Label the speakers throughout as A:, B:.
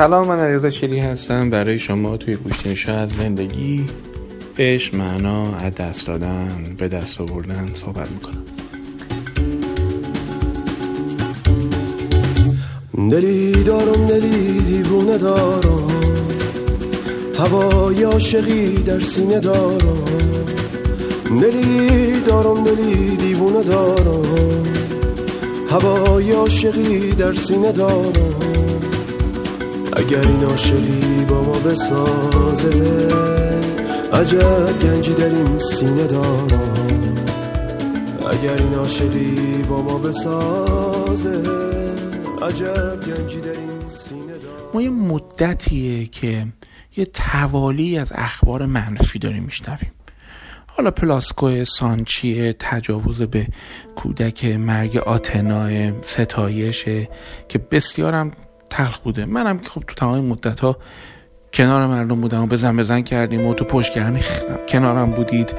A: سلام من علیرضا شیری هستم. برای شما توی گوشتنشا از زندگی عشق معنا از دست دادن به دست آوردن صحبت می‌کنم.
B: دلی دارم دلی دیوونه دارم. هوای عاشقی در سینه دارم. دلی دارم دلی دیوونه دارم. هوای عاشقی در سینه دارم. اگر این عاشقی با ما بسازه عجب گنجی در این سینه دارم. اگر این عاشقی با ما بسازه عجب گنجی در این سینه دارم.
A: ما یه مدتیه که یه توالی از اخبار منفی داریم میشنویم. حالا پلاسکو سانچی تجاوز به کودک مرگ آتنای ستایشه که بسیارم تلخ بوده. منم که خب تو تمام مدت ها کنار مردم بودم و بزن بزن کردیم و تو پشتگرمی کنارم بودید.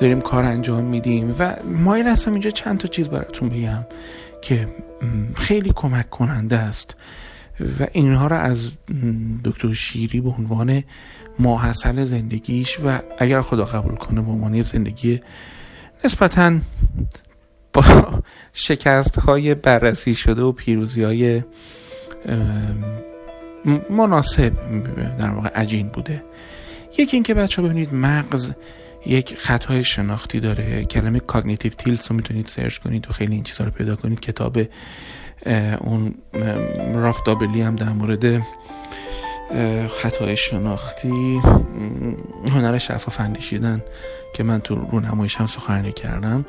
A: داریم کار انجام میدیم و مایل هستم اینجا چند تا چیز براتون بگم که خیلی کمک کننده است و اینها رو از دکتر شیری به عنوان ماحصل زندگیش و اگر خدا قبول کنه به عنوان زندگی نسبتا با شکست های بررسی شده و پیروزی های مناسب در واقع عجین بوده. یکی اینکه بچه ها ببینید مغز یک خطای شناختی داره. کلمه cognitive تیلز رو می‌تونید سرچ کنید و خیلی این چیزها رو پیدا کنید. کتاب اون رولف دوبلی هم در مورد خطای شناختی هنر شفاف اندیشیدن که من تو رونمایش هم سخنرانی کردم.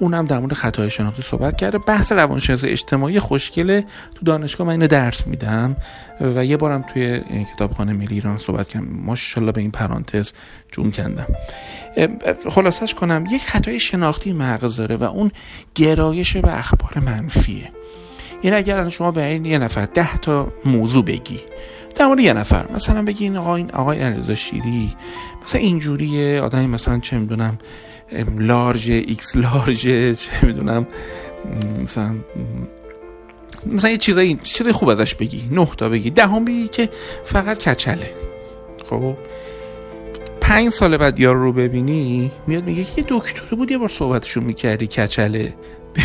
A: اونم در مورد خطای شناختی صحبت کرده. بحث روانشناسی اجتماعی خوشگله. تو دانشگاه من اینو درس میدم و یه بارم توی کتابخانه ملی ایران صحبت کردم. ماشاءالله به این پرانتز جون کندم. خلاصش کنم یک خطای شناختی مغز داره و اون گرایش به اخبار منفیه. این اگر شما به این یه نفر ده تا موضوع بگی در مورد یه نفر. مثلا بگی آقا این آقای علیرضا شیری مثلا اینجوریه. آدمی مثلا چه می‌دونم large X-large چه می‌دونم مثلا مثلا یه چیزایی چیزای خوب ازش بگی. نه تا بگی. دهم بگی که فقط کچله. خب؟ پنج سال بعد یارو رو ببینی میاد میگه یه دکتر بود یه بار صحبتشون می‌کردی کچله.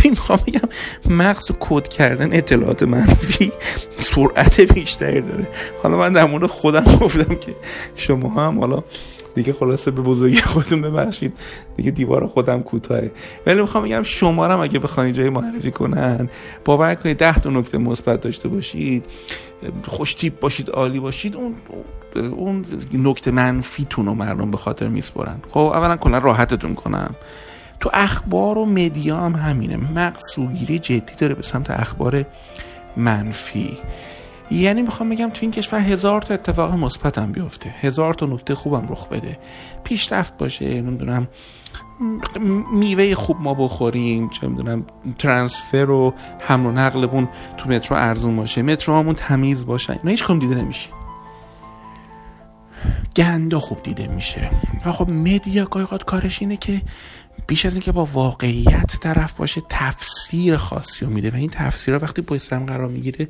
A: می‌خوام بگم مغز کد کردن اطلاعات منفی سرعت بیشتری داره. حالا من در مورد خودم گفتم که شما هم حالا دیگه خلاصه به بزرگی خودتون ببخشید. دیگه دیوار خودم کوتاهه. ولی می‌خوام بگم شما هم اگه بخواین جای معرفی کنن باور کنید ده تا نکته مثبت داشته باشید. خوش تیپ باشید عالی باشید اون اون نکته منفیتون رو مردم به خاطر میسپرن خب اولا کلا راحتتون کنم تو اخبار و مدیا هم همینه. مغز سوگیری جدی داره به سمت اخبار منفی. یعنی می‌خوام بگم تو این کشور هزار تا اتفاق مثبت هم بیفته. هزار تا نکته خوبم رخ بده. پیشرفت باشه نمی‌دونم میوه خوب ما بخوریم چه می‌دونم ترانسفر و حمل و نقلمون تو مترو ارزون باشه. مترو همون تمیز باشه اینا هیچ دیده نمیشه. گندا خوب دیده میشه. و خب مدیا گاهی کارش اینه که بیش از اینکه با واقعیت طرف باشه تفسیر خاصی رو میده و این تفسیر وقتی پشت قرار می‌گیره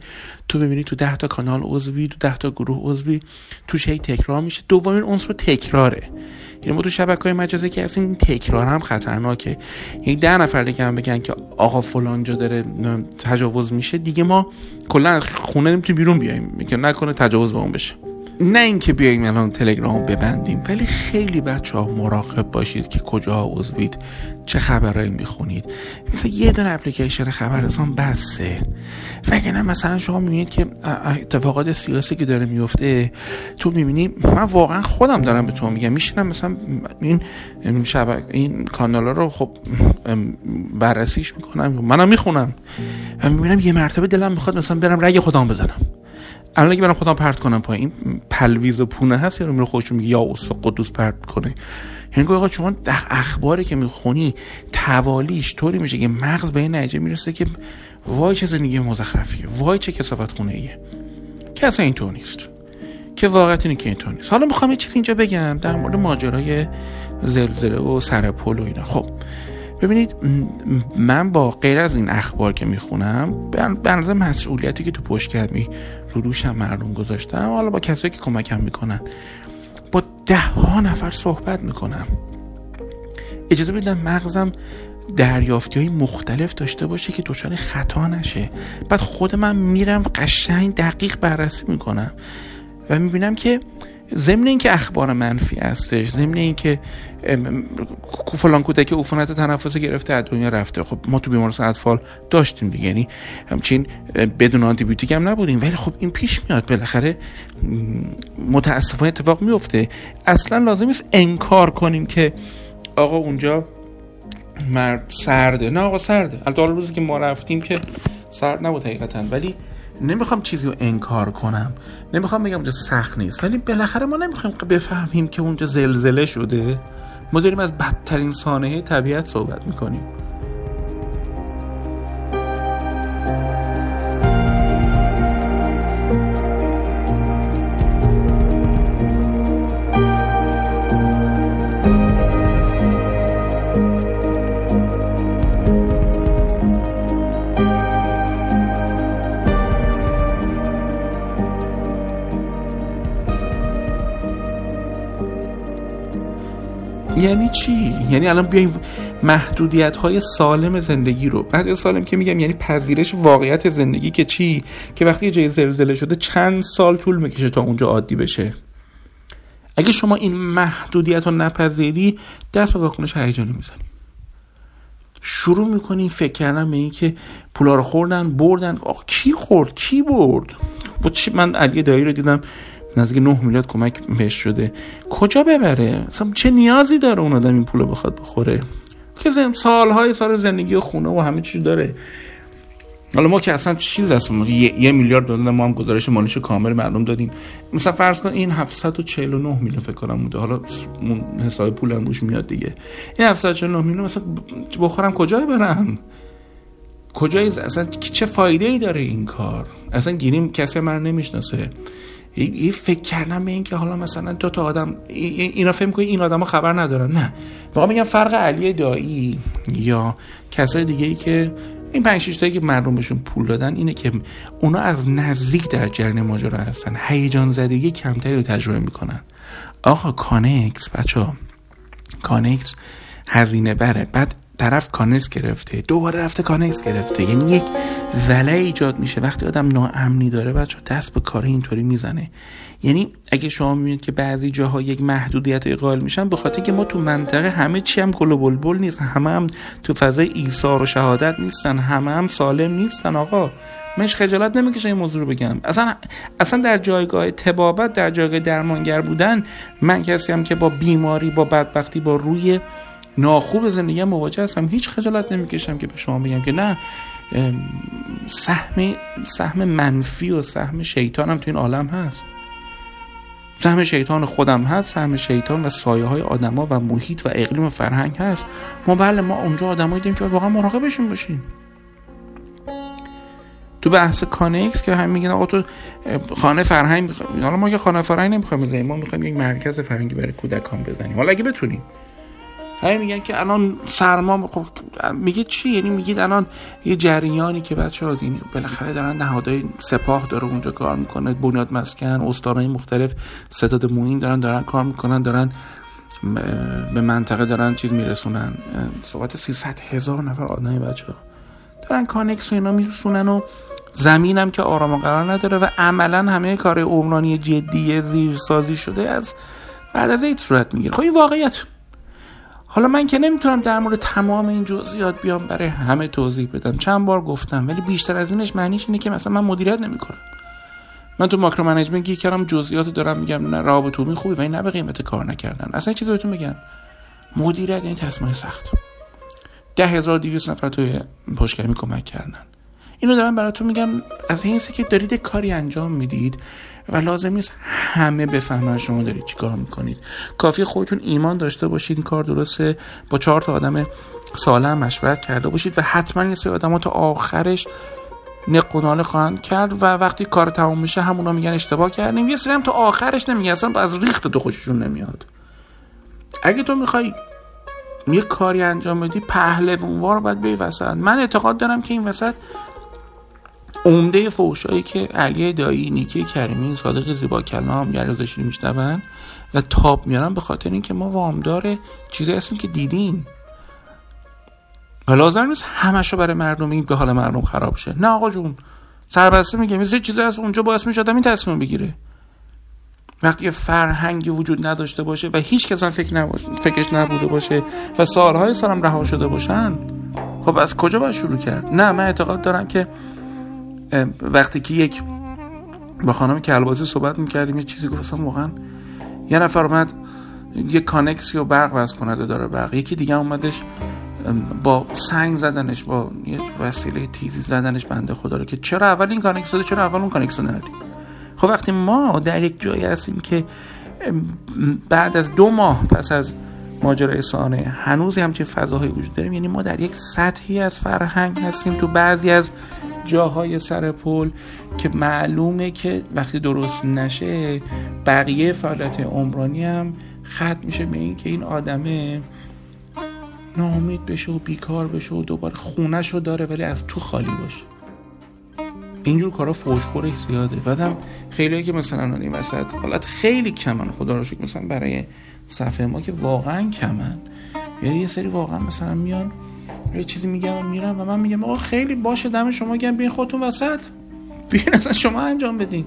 A: تو ببینی تو ده تا کانال عضوی تو ده تا گروه عضوی توش هی تکرار میشه. دومین عنصر تکراره. یعنی ما تو شبکه های مجازی که از این تکرار هم خطرناکه. یعنی ده نفر دیگه هم بگن که آقا فلان جا داره تجاوز میشه دیگه ما کلا خونه نمی‌تونیم بیرون بیایم. که نکنه تجاوز به اون بشه. نه اینکه بیایم الان تلگرام ببندیم ولی خیلی بچه ها مراقب باشید که کجا عضوید چه خبرهایی می‌خونید. مثل یه دونه اپلیکیشن خبررسان بسه. وگرنه مثلا شما می‌بینید که اتفاقات سیاسی که داره میفته تو می‌بینی من واقعا خودم دارم به تو میگم. میشینم مثلا این شب این کانال رو خب بررسیش می‌کنم منم می‌خونم. و می‌بینم یه مرتبه دلم می‌خواد مثلا برم رگ خودم بزنم. الان اگه برم خودم پرت کنم پایین پلویز و پونه هست یا رو خوش میگه یا استاد قدوس پرت کنه. یعنی آقا شما در اخباری که می‌خونی توالیش طوری میشه که مغز به این نتیجه می‌رسه که وای چه زندگی مزخرفیه وای چه کثافت خونه ایه که اصلا اینطور نیست. که واقعیت اینه که اینطور نیست. حالا می‌خوام یه چیز اینجا بگم در مورد ماجرای زلزله و سرپل و اینا. خب ببینید من با غیر از این اخبار که می‌خونم به نظر مسئولیتی که تو پشت رو روشم مردم گذاشتم حالا با کسایی که کمکم می‌کنن با ده ها نفر صحبت می‌کنم. اجازه بدم مغزم دریافتی های مختلف داشته باشه که دچار خطا نشه. بعد خود من میرم قشنگ دقیق بررسی می‌کنم و می‌بینم که ضمن اینکه اخبار منفی هستش ضمن اینکه فلان کودک عفونت تنفس گرفته از دنیا رفته. خب ما تو بیمارستان اطفال داشتیم دیگه. یعنی همچین بدون آنتی بیوتیک هم نبودیم. ولی خب این پیش میاد. بالاخره متاسفانه اتفاق میفته. اصلا لازم نیست انکار کنیم که آقا اونجا مرد سرده. نه آقا سرده. البته روزی که ما رفتیم که سرد نبود حقیقتا. ولی نمی‌خوام چیزی رو انکار کنم. نمی‌خوام بگم اونجا سخت نیست. ولی بالاخره ما نمی‌خوایم بفهمیم که اونجا زلزله شده. ما داریم از بدترین سانحه طبیعت صحبت می‌کنیم. یعنی چی؟ یعنی الان بیایم محدودیت های سالم زندگی رو. بعد سالم که میگم یعنی پذیرش واقعیت زندگی که چی؟ که وقتی جای زلزله شده چند سال طول می‌کشه تا اونجا عادی بشه. اگه شما این محدودیت رو نپذیری دست به واکنش هیجانی می‌زنی. شروع می‌کنی فکر کردن به این که پولا رو خوردن بردن. آخ کی خورد؟ کی برد؟ من علی دایی رو دیدم. نزدیک 9 میلیارد کمک بهش شده. کجا ببره؟ مثلا چه نیازی داره اون آدم این پول بخواد بخوره؟ که سالهای سال زندگی و خونه و همه چیز داره. حالا ما که اصلا چیز دست ما یه, یه میلیارد دلار ما هم گزارش مالیش کامل معلوم دادیم. مثلا فرض کن این 749 میلیون فکر کنم بوده. حالا حساب پول هم روش میاد دیگه. این 749 میلیون مثلا بخورم کجا برم کجای اصلا چه فایده ای داره این کار؟ اصلا گیریم کسی من نمی‌شناسه. یه فکر کردم به این که حالا مثلا دو تا آدم اینا فکر کنی این آدما خبر ندارن؟ نه. واقعا میگم فرق علی دایی یا کسای دیگه ای که این پنج شش که مردم بهشون پول دادن اینه که اونا از نزدیک در جریان ماجرا هستن. هیجان زدگی کمتری رو تجربه می‌کنن. آقا کانکس بچه کانکس هزینه بره. بعد طرف کانکس گرفته دوباره رفته کانکس گرفته. یعنی یک وله ایجاد میشه. وقتی آدم ناامنی داره بچه دست به کار اینطوری می‌زنه. یعنی اگه شما می‌بینید که بعضی جاها یک محدودیت قائل میشن به خاطر که ما تو منطقه همه چی هم گل و بلبل نیست. همه هم تو فضای ایثار و شهادت نیستن. همه هم سالم نیستن آقا. منش خجالت نمی‌کشه این موضوع رو بگم. اصلا اصلا در جایگاه تبابت در جایگاه درمانگر بودن من کسی هم که با بیماری با بدبختی با روی ناخوب زندگی مواجه هستم. هیچ خجالت نمی‌کشم که به شما بگم که نه سهم سهم منفی و سهم شیطانم تو این عالم هست. سهم شیطان خودم هست سهم شیطان و سایه های آدما و محیط و اقلیم و فرهنگ هست. ما بله ما اونجا آدمایی داریم که واقعا مراقبشون باشیم. تو بحث کانکس که هم میگن آقا تو خانه فرهنگ حالا ما که خانه فرهنگ نمی‌خوایم بزنیم. ما می‌خوایم یک مرکز فرهنگی برای کودکان بزنیم. حالا اگه بتونیم. هی میگن که الان سرما خب میگه چی؟ یعنی میگید الان یه جریانی که بچه ها دینی بالاخره دارن نهادهای سپاه داره اونجا کار می‌کنه بنیاد مسکن استانهای مختلف ستاد موین دارن دارن کار می‌کنن دارن به منطقه دارن چیز میرسونن. صحبت 300 هزار نفر آدمی بچه ها دارن کانکس و اینا میرسونن و زمینم که آرام و قرار نداره و عملا همه کار عمرانی جدی زیرسازی شده از بعد از این صورت می‌گیره. خب این واقعیت. حالا من که نمی‌تونم در مورد تمام این جزئیات بیام برای همه توضیح بدم. چند بار گفتم ولی بیشتر از اینش معنیش اینه که مثلا من مدیریت نمی‌کنم. من تو micro management گیر کردم جزئیات دارم میگم نه رابطه خوبی و این نه به قیمت کار نکردن. اصلا چیزی بهتون میگم؟ مدیریت این تصمیم سخت. ده هزار دویست نفر توی پشتگرمی کمک کردن. اینو دارم براتون میگم از این که دارید کاری انجام می‌دید و لازم نیست همه بفهمن شما دارید چیکار می‌کنید. کافی خودتون ایمان داشته باشید این کار درسته. با چهار تا آدم سالم مشورت کرده باشید و حتما این سری آدم تا آخرش نقناله خواهند کرد و وقتی کار تمام میشه همونا میگن اشتباه کردیم. یه سری هم تا آخرش نمیگن اصلا از ریخت تو خوششون نمیاد. اگه تو می‌خوای یه کاری انجام بدی پهلوانوار باید بی وسط من اعتقاد دارم که این وسط عمده فوشایی که علی دایی نیکی کریمی صادق زیبا کلام گریزشی میشنون و تاب میارن به خاطر اینکه ما وامدار چیزی هستیم که دیدیم. و لازم نیست همشو برای مردم این به حال مردم خراب شه. نه آقا جون سربسته میگه مثل چیزی از اونجا باعث میشه آدم این تصمیم بگیره. وقتی فرهنگی وجود نداشته باشه و هیچ کس فکر نباشه فکرش نبوده باشه و سالهای سالم رها شده باشن خب از کجا باید شروع کرد؟ نه من اعتقاد دارم که وقتی که یک با خانم کلبازی صحبت می‌کردیم یه چیزی گفتم واقعا یه نفر اومد یه کانکسی و برق وز کننده داره برق. یکی دیگه اومدش با سنگ زدنش با یه وسیله تیزی زدنش بنده خدا رو که چرا اول این کانکس داده چرا اول اون کانکس رو خب وقتی ما در یک جایی هستیم که بعد از دو ماه پس از ماجرای سانحه هنوز همچین فضاهایی وجود داریم یعنی ما در یک سطحی از فرهنگ هستیم تو بعضی از جاهای سر پل که معلومه که وقتی درست نشه بقیه فعالیت عمرانی هم ختم میشه به این که این آدمه ناامید بشه و بیکار بشه و دوباره خونش رو داره ولی از تو خالی باشه. اینجور کارا فوشخورش زیاده. بعدم خیلی که مثلا این وسط حالت خیلی کمن. خدا رو شکر مثلا برای صفحه ما که واقعا کمن. یعنی یه سری واقعا مثلا میان یه چیزی میگم و میرم و من میگم آقا خیلی باشه دم شما گم بین خودتون وسط. بیاین اصلا شما انجام بدین.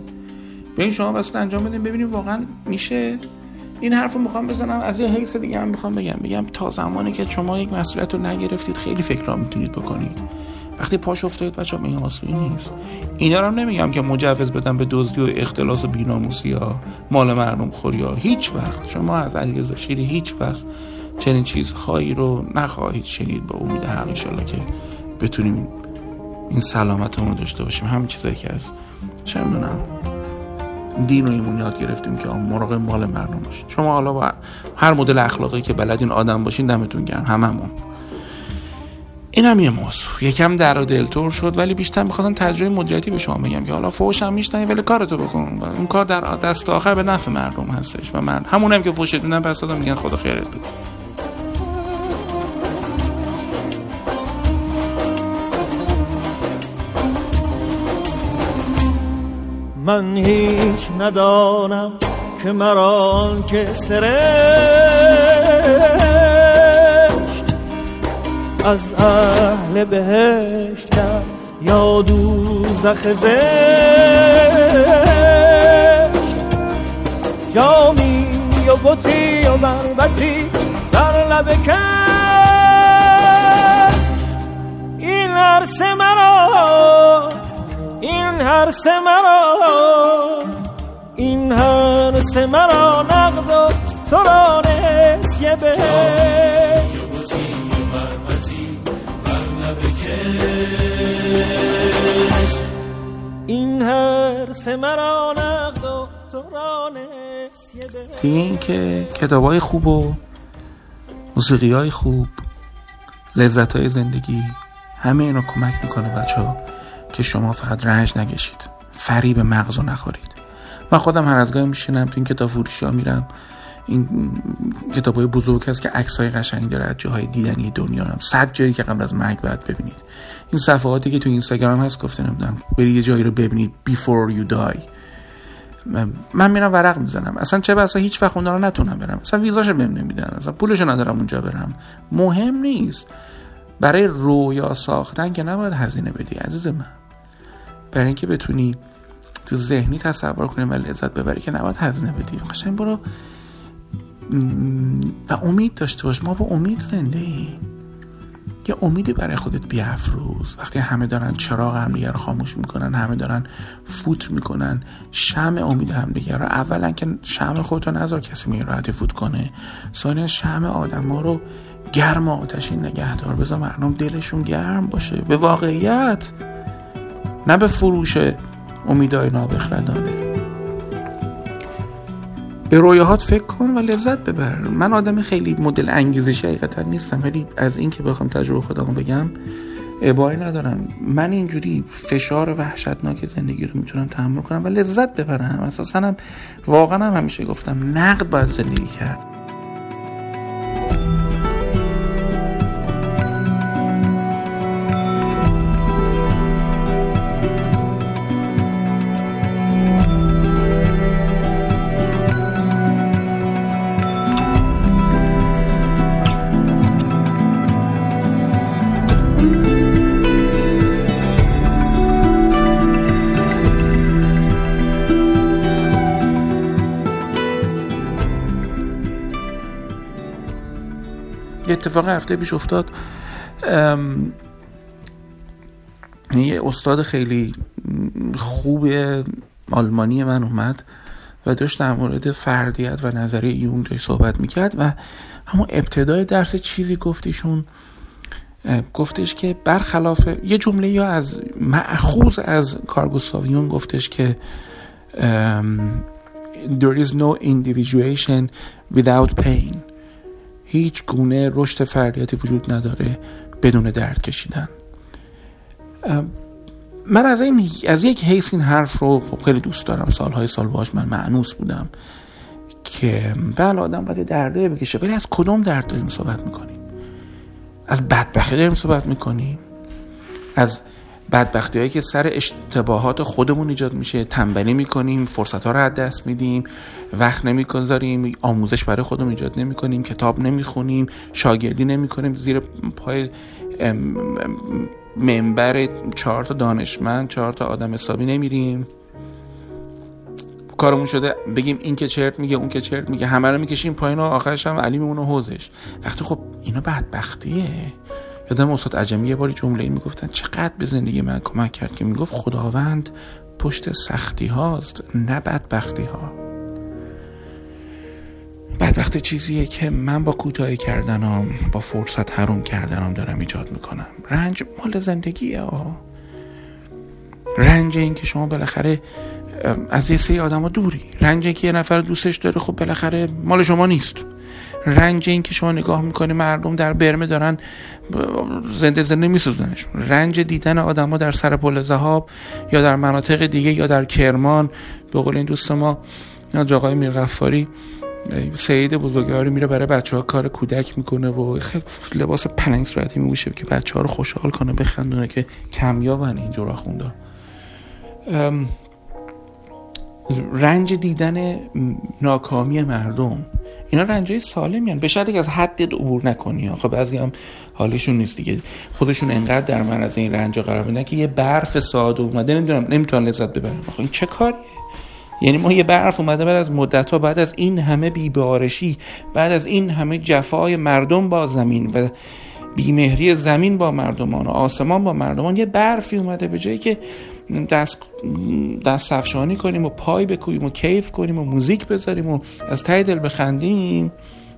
A: بیاین شما وسط انجام بدین ببینیم واقعا میشه. این حرف رو می‌خوام بزنم از یه حیث دیگه هم می‌خوام بگم. بگم تا زمانی که شما یک مسئولیت رو نگرفتید خیلی فکر می‌تونید بکنید. وقتی پاش افتادید بچه این آسوی نیست. اینا رو نمیگم که مجوز بدم به دزدی و اختلاس و بیناموسی یا مال مردم خوری ها. هیچ وقت. شما از علیرضا شیری هیچ وقت چنین چیزهایی رو نخواهید شنید با امید حق انشالله که بتونیم این سلامت رو داشته باشیم. همین چیزایی که از چه دین و ایمون یاد گرفتیم که مراقب مال مردم باشید شما حالا با هر مدل اخلاقی که بلدین آدم باشین دمتون گرم هممون. این هم یه موضوع. یکم در و دلتور شد ولی بیشتر می‌خواستم تجربه مدیریتی به شما بگم که حالا فوش هم میشتن ولی کارتو بکن. اون کار در دست آخر به نفع مردم هستش. و من همونم که فوش دیدم پس دادم میگن خدا خیرت بده.
C: من هیچ ندانم که مران که سرشت از اهل بهشت کرد یا دوزخ زشت. جامی و بطی و بربتی در لب کشت هر سه این هر سه مرا نقد و تو را نسیه به. این هر سه مرا نقد و تو را نسیه به.
A: این که کتاب های خوب و موسیقی های خوب لذت های زندگی همه اینا کمک می‌کنه بچه ها که شما فقط رنج نگشید فریب مغز رو نخورید. من خودم هر از گاهی میشینم تو این کتاب فروشی ها میرم. این کتاب های بزرگ هست که عکس های قشنگ داره از جاهای دیدنی دنیا هم. صد جایی که قبل از مرگ باید ببینید. این صفحاتی که تو اینستاگرام هست گفته نمی‌دونم. برید یه جایی رو ببینید. Before you die. من میرم ورق می‌زنم. اصلا چه بسا هیچ وقت اون رو نتونم برم. اصلا ویزاشو بهم نمیدن. اصلا پولشو ندارم اونجا برم. مهم نیست. برای رویا ساختن که نباید هزینه بدی عزیز من. برای اینکه بتونی تو ذهنی تصور کنی و لذت ببری که نباید هزینه بدی. قشنگ برو. و امید داشته باش. ما با امید زنده ایم یه امیدی برای خودت بیافروز. وقتی همه دارن چراغ همدیگه رو خاموش می‌کنن همه دارن فوت می‌کنن شم امید همدیگه رو. اولا که شم خودتو نذار کسی می راحتی فوت کنه. ثانیا شم آدم ها رو گرم آتشین نگهدار. بذار مردم دلشون گرم باشه. به واقعیت. نه به فروش امیدهای نابخردانه. به رویاهات فکر کن و لذت ببر. من آدم خیلی مدل انگیزشی حقیقتا نیستم ولی از این که بخوام تجربه خودمو بگم ابایی ندارم. من اینجوری فشار وحشتناک زندگی رو می‌تونم تحمل کنم و لذت ببرم. اساسا هم واقعا هم همیشه گفتم نقد باید زندگی کرد. یه اتفاق هفته پیش افتاد. یه استاد خیلی خوب آلمانی من اومد و داشت در مورد فردیت و نظریه یونگ صحبت می‌کرد و همون ابتدای درس چیزی گفتیشون گفتش که برخلاف یه جمله یا از معخوض از کارگوستاو یون گفتش که there is no individuation without pain. هیچ گونه رشد فردیتی وجود نداره بدون درد کشیدن. من از این از یک حیث این حرف رو خب خیلی دوست دارم. سالهای سال باش من معنوس بودم که بله آدم باید درده بکشه. ولی از کدوم درد داریم صحبت می‌کنیم؟ از بدبختی داریم صحبت می‌کنیم؟ از بدبختی هایی که سر اشتباهات خودمون ایجاد میشه. تنبلی می‌کنیم فرصت ها رو از دست میدیم وقت نمی‌گذاریم آموزش برای خودمون ایجاد نمی‌کنیم کتاب نمی‌خونیم شاگردی نمی‌کنیم. زیر پای منبر چهار تا دانشمند چهار تا آدم حسابی نمیریم. کارمون شده بگیم این که چرت میگه اون که چرت میگه. همه رو می‌کشیم پایین و آخرش هم علی میمونه حوزش وقتی خب اینا بدبختیه. یادم استاد عجمی یه باری جمله می‌گفتن چقدر به زندگی من کمک کرد که می‌گفت خداوند پشت سختی هاست نه بدبختی ها. بدبخت چیزیه که من با کوتاهی کردنم با فرصت حروم کردنم دارم ایجاد می‌کنم. رنج مال زندگیه ها رنج این که شما بالاخره از یه سری آدم ها دوری. رنج که یه نفر دوستش داره خب بالاخره مال شما نیست. رنج این که شما نگاه می‌کنی مردم در برمه دارن زنده زنده میسوزنشون رنج دیدن آدما در سر پل زهاب یا در مناطق دیگه یا در کرمان. به قول این دوست ما یا جاقای میر غفاری سعید بزرگواری میره برای بچه ها کار کودک می‌کنه و خیلی لباس پلنگ صورتی میگوشه که بچه ها رو خوشحال کنه بخندونه که کمیابن اینجور آخونده رنج دیدن ناکامی مردم. اینا رنجای سالمی به شرطی که از حد عبور نکنی خب بعضی هم حالشون نیست دیگه. خودشون انقدر در من از این رنجا قرار بدن که یه برف ساده اومده. نمی‌دونم نمی‌تونن لذت ببرن آخه این چه کاریه؟ یعنی ما یه برف اومده بعد از مدت ها بعد از این همه بیبارشی بعد از این همه جفای مردم با زمین و بیمهری زمین با مردمان و آسمان با مردمان یه برفی اومده به جایی که دست دست افشانی کنیم و پای بکویم و کیف کنیم و موزیک بذاریم و از ته دل بخندیم.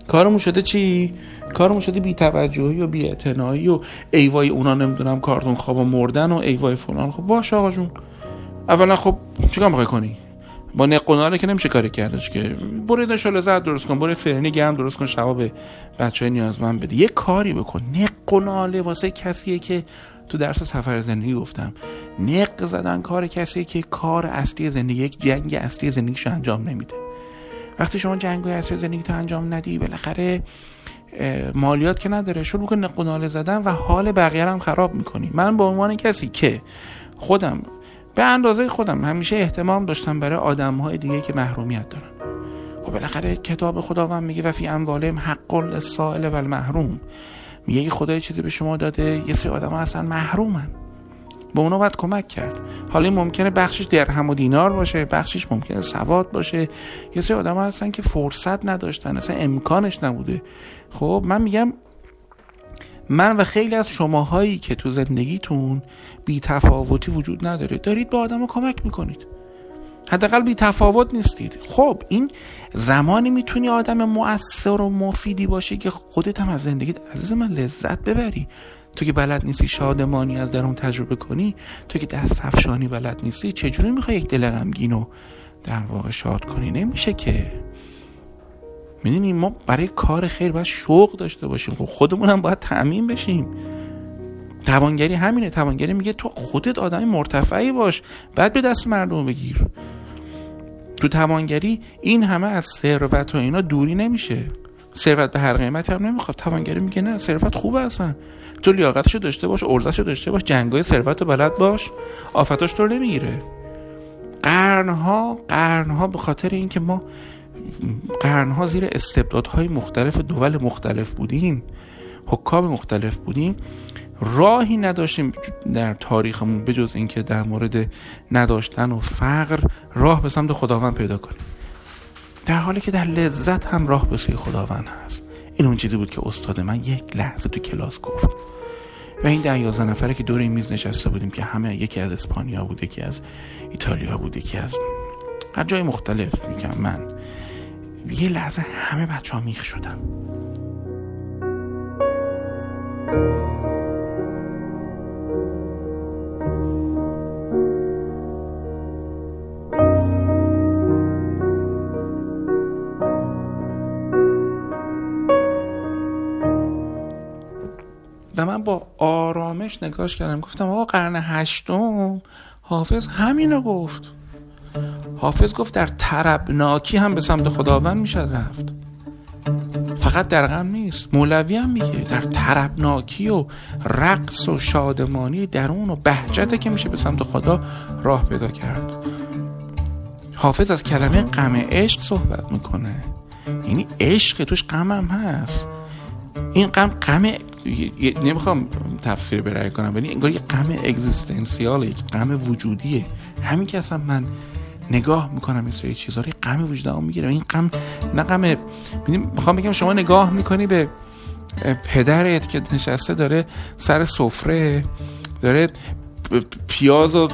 A: کارمون شده چی؟ کارمون شده بی توجهی و بی اعتنایی و ایوای اونا نمی‌دونم کارتون خواب و مردن و ایوای فلان. خب باش آقا جون. اولا خب چیکار می‌خوای کنی؟ با نقناله که نمیشه کاری کردش که؟ برو یه لذت درست کن برو فرنی گرم درست کن شبا به بچه های نیازمند بده یه کاری بکن. نقناله واسه کسیه که تو درس سفر زندگی گفتم. نق زدن کار کسی که کار اصلی زندگی یک جنگ اصلی زندگیشو انجام نمیده. وقتی شما جنگ اصلی زندگی تو انجام ندی بالاخره مالیات که نداره شروع بکن نقناله زدن و حال بقیه هم خراب می‌کنی. من به عنوان کسی که خودم به اندازه خودم همیشه احتمام داشتم برای آدم های دیگه که محرومیت دارن. خب بالاخره کتاب خداوند میگه و فی اموالهم حق السائل و المحروم میگه خدای چیزی به شما داده یه سری آدم ها اصلا محرومن. به اونا باید کمک کرد. حالا ممکنه بخشش درهم و دینار باشه بخشش ممکنه سواد باشه. یه سری آدم ها هستن که فرصت نداشتن اصلا امکانش نبوده. خب من میگم من و خیلی از شماهایی که تو زندگیتون بی تفاوتی وجود نداره دارید به آدم کمک می‌کنید. حداقل بی تفاوت نیستید. خب این زمانی می‌تونی آدم مؤثر و مفیدی باشه که خودت هم از زندگیت عزیز من لذت ببری. تو که بلد نیستی شادمانی از درون تجربه کنی تو که دست افشانی بلد نیستی چجوری می‌خوای یک دل غمگین رو در واقع شاد کنی؟ نمیشه که. می‌دونی ما برای کار خیر باید شوق داشته باشیم. خب خودمون هم باید تعمین بشیم. توانگری همینه. توانگری میگه تو خودت آدم مرتفعی باش. بعد به دست مردم بگیر. تو توانگری این همه از ثروت و اینا دوری نمیشه. ثروت به هر قیمتی هم نمی‌خواد. توانگری میگه نه ثروت خوبه اصلا تو لیاقتشو داشته باش ارزششو داشته باش جنگای ثروت رو بلد باش آفتاش تو نمی‌گیره. قرنها قرنها به خاطر اینکه ما قرنها زیر استبدادهای مختلف دول مختلف بودیم حکام مختلف بودیم راهی نداشتیم در تاریخمون بجز اینکه در مورد نداشتن و فقر راه به سمت خداوند پیدا کنیم. در حالی که در لذت هم راه به سوی خداوند هست. این اون چیزی بود که استاد من یک لحظه تو کلاس گفت. و این ده یازده نفره که دور این میز نشسته بودیم که همه یکی از اسپانیا بود یکی از ایتالیا بود یکی از هر جای مختلف. میگم من. یه لحظه همه بچه ها میخ شدم آرامش نگاش کردم. گفتم آقا قرن هشتم. حافظ همینو گفت. حافظ گفت در تربناکی هم به سمت خداوند می‌شد رفت. فقط در غم نیست. مولوی هم میگه در تربناکی و رقص و شادمانی درون و بهجته که میشه به سمت خدا راه پیدا کرد. حافظ از کلمه غم عشق صحبت می‌کنه. یعنی عشق توش غم هم هست. این غم غم نمی‌خوام تفسیر برای کنم ولی انگار یه غم اگزیستنسیال یک غم وجودیه. همین که اصلا من نگاه می‌کنم این سری چیزا رو غم وجودم می‌گیره این غم نه غم می‌خوام بگم شما نگاه می‌کنی به پدرت که نشسته داره سر سفره داره پیاز و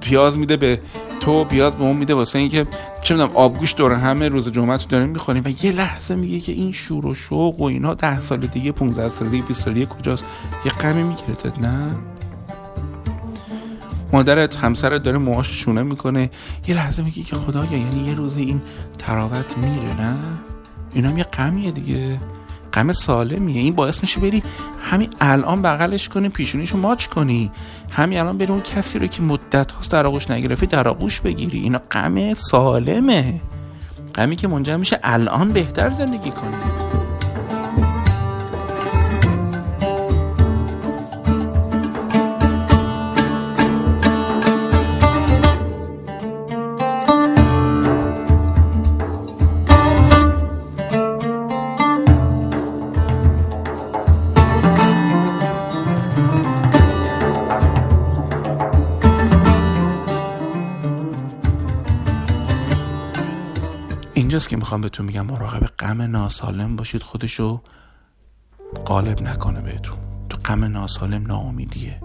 A: پیاز میده به تو پیاز به اون میده واسه اینکه چه می‌دونم آبگوش دور همه روز جمعه تو داریم می‌خوریم و یه لحظه میگه که این شور و شوق و اینا ده سال دیگه 15 سال دیگه 20 سال دیگه کجاست؟ یه غمی می‌گیره نه؟ مادرت همسرت داره موهاش شونه می‌کنه. یه لحظه میگه که خدایا یعنی یه روزی این تراوت میره نه؟ اینا هم یه غمیه دیگه. غم سالمیه. این باعث میشه بری همین الان بغلش کنی پیشونیشو ماچ کنی. همین الان بری اون کسی رو که مدت هاست در آغوش نگرفتی در آغوش بگیری. اینا غم سالمه. غمی که منجر میشه الان بهتر زندگی کنی. اینجاست که می‌خوام بهتون میگم مراقب غم ناسالم باشید خودشو غالب نکنه بهتون. تو غم ناسالم ناامیدیه.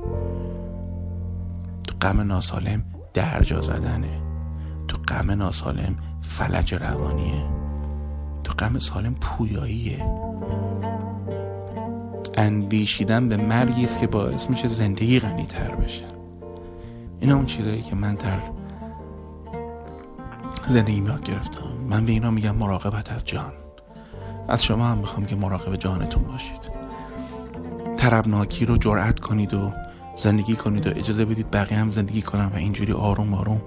A: تو غم ناسالم درجا زدنه. تو غم ناسالم فلج روانیه. تو غم سالم پویاییه. اندیشیدن به مرگی است که باعث میشه زندگی غنی تر بشه. این اون چیزایی که من در زندگی یاد گرفتم. من به اینا میگم مراقبت از جان. از شما هم می‌خوام که مراقب جانتون باشید. تربناکی رو جرأت کنید و زندگی کنید و اجازه بدید بقیه هم زندگی کنن و اینجوری آروم آروم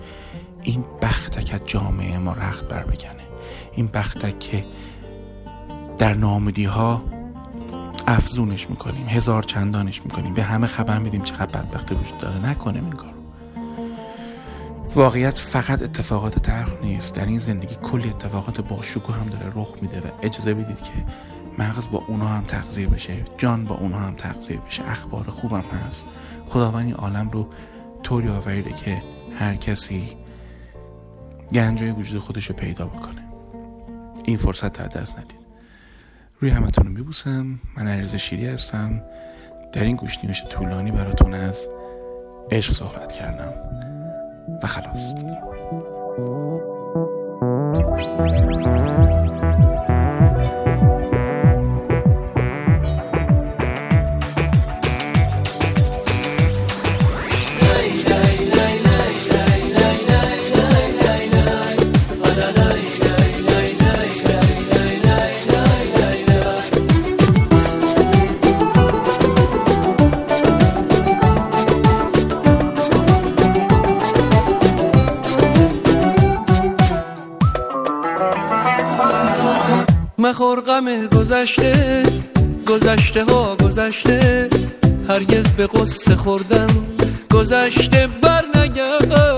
A: این بختک از جامعه ما رخت بر بکنه. این بختک که در نامدی ها افزونش می‌کنیم هزار چندانش می‌کنیم. به همه خبر میدیم چقدر بدبختی وجود داره. نکنیم این کار واقعیت فقط اتفاقات تلخ نیست. در این زندگی کلی اتفاقات با شکوه هم داره رخ میده و اجازه بدید که مغز با اونها هم تغذیه بشه جان با اونها هم تغذیه بشه اخبار خوبم هست. خداوند این عالم رو طوری آوریده که هر کسی گنجای وجود خودش رو پیدا بکنه. این فرصت تا دست ندید. روی همتون رو میبوسم. من عریض شیری هستم. در این گوش طولانی براتون از عشق صحبت کردم. و
D: به قصه خوردن گذشته بر نگشته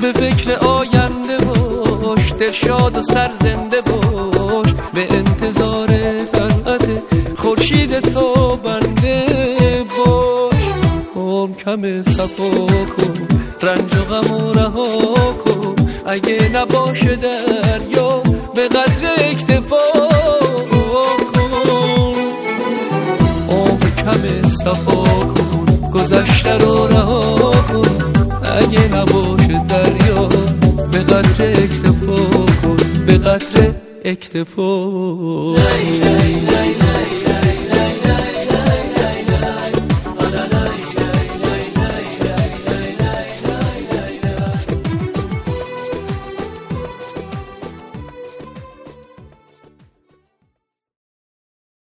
D: به فکر آینده باش شاد و سرزنده باش. به انتظار طلعت خورشید تو بنده باش. هم کم صفا کن رنج و غم و رها کن. اگه نباشه دریا صفا کن گذشته رو رها کن. اگه نباشه دریا به قدر اکتفا کن به قدر اکتفا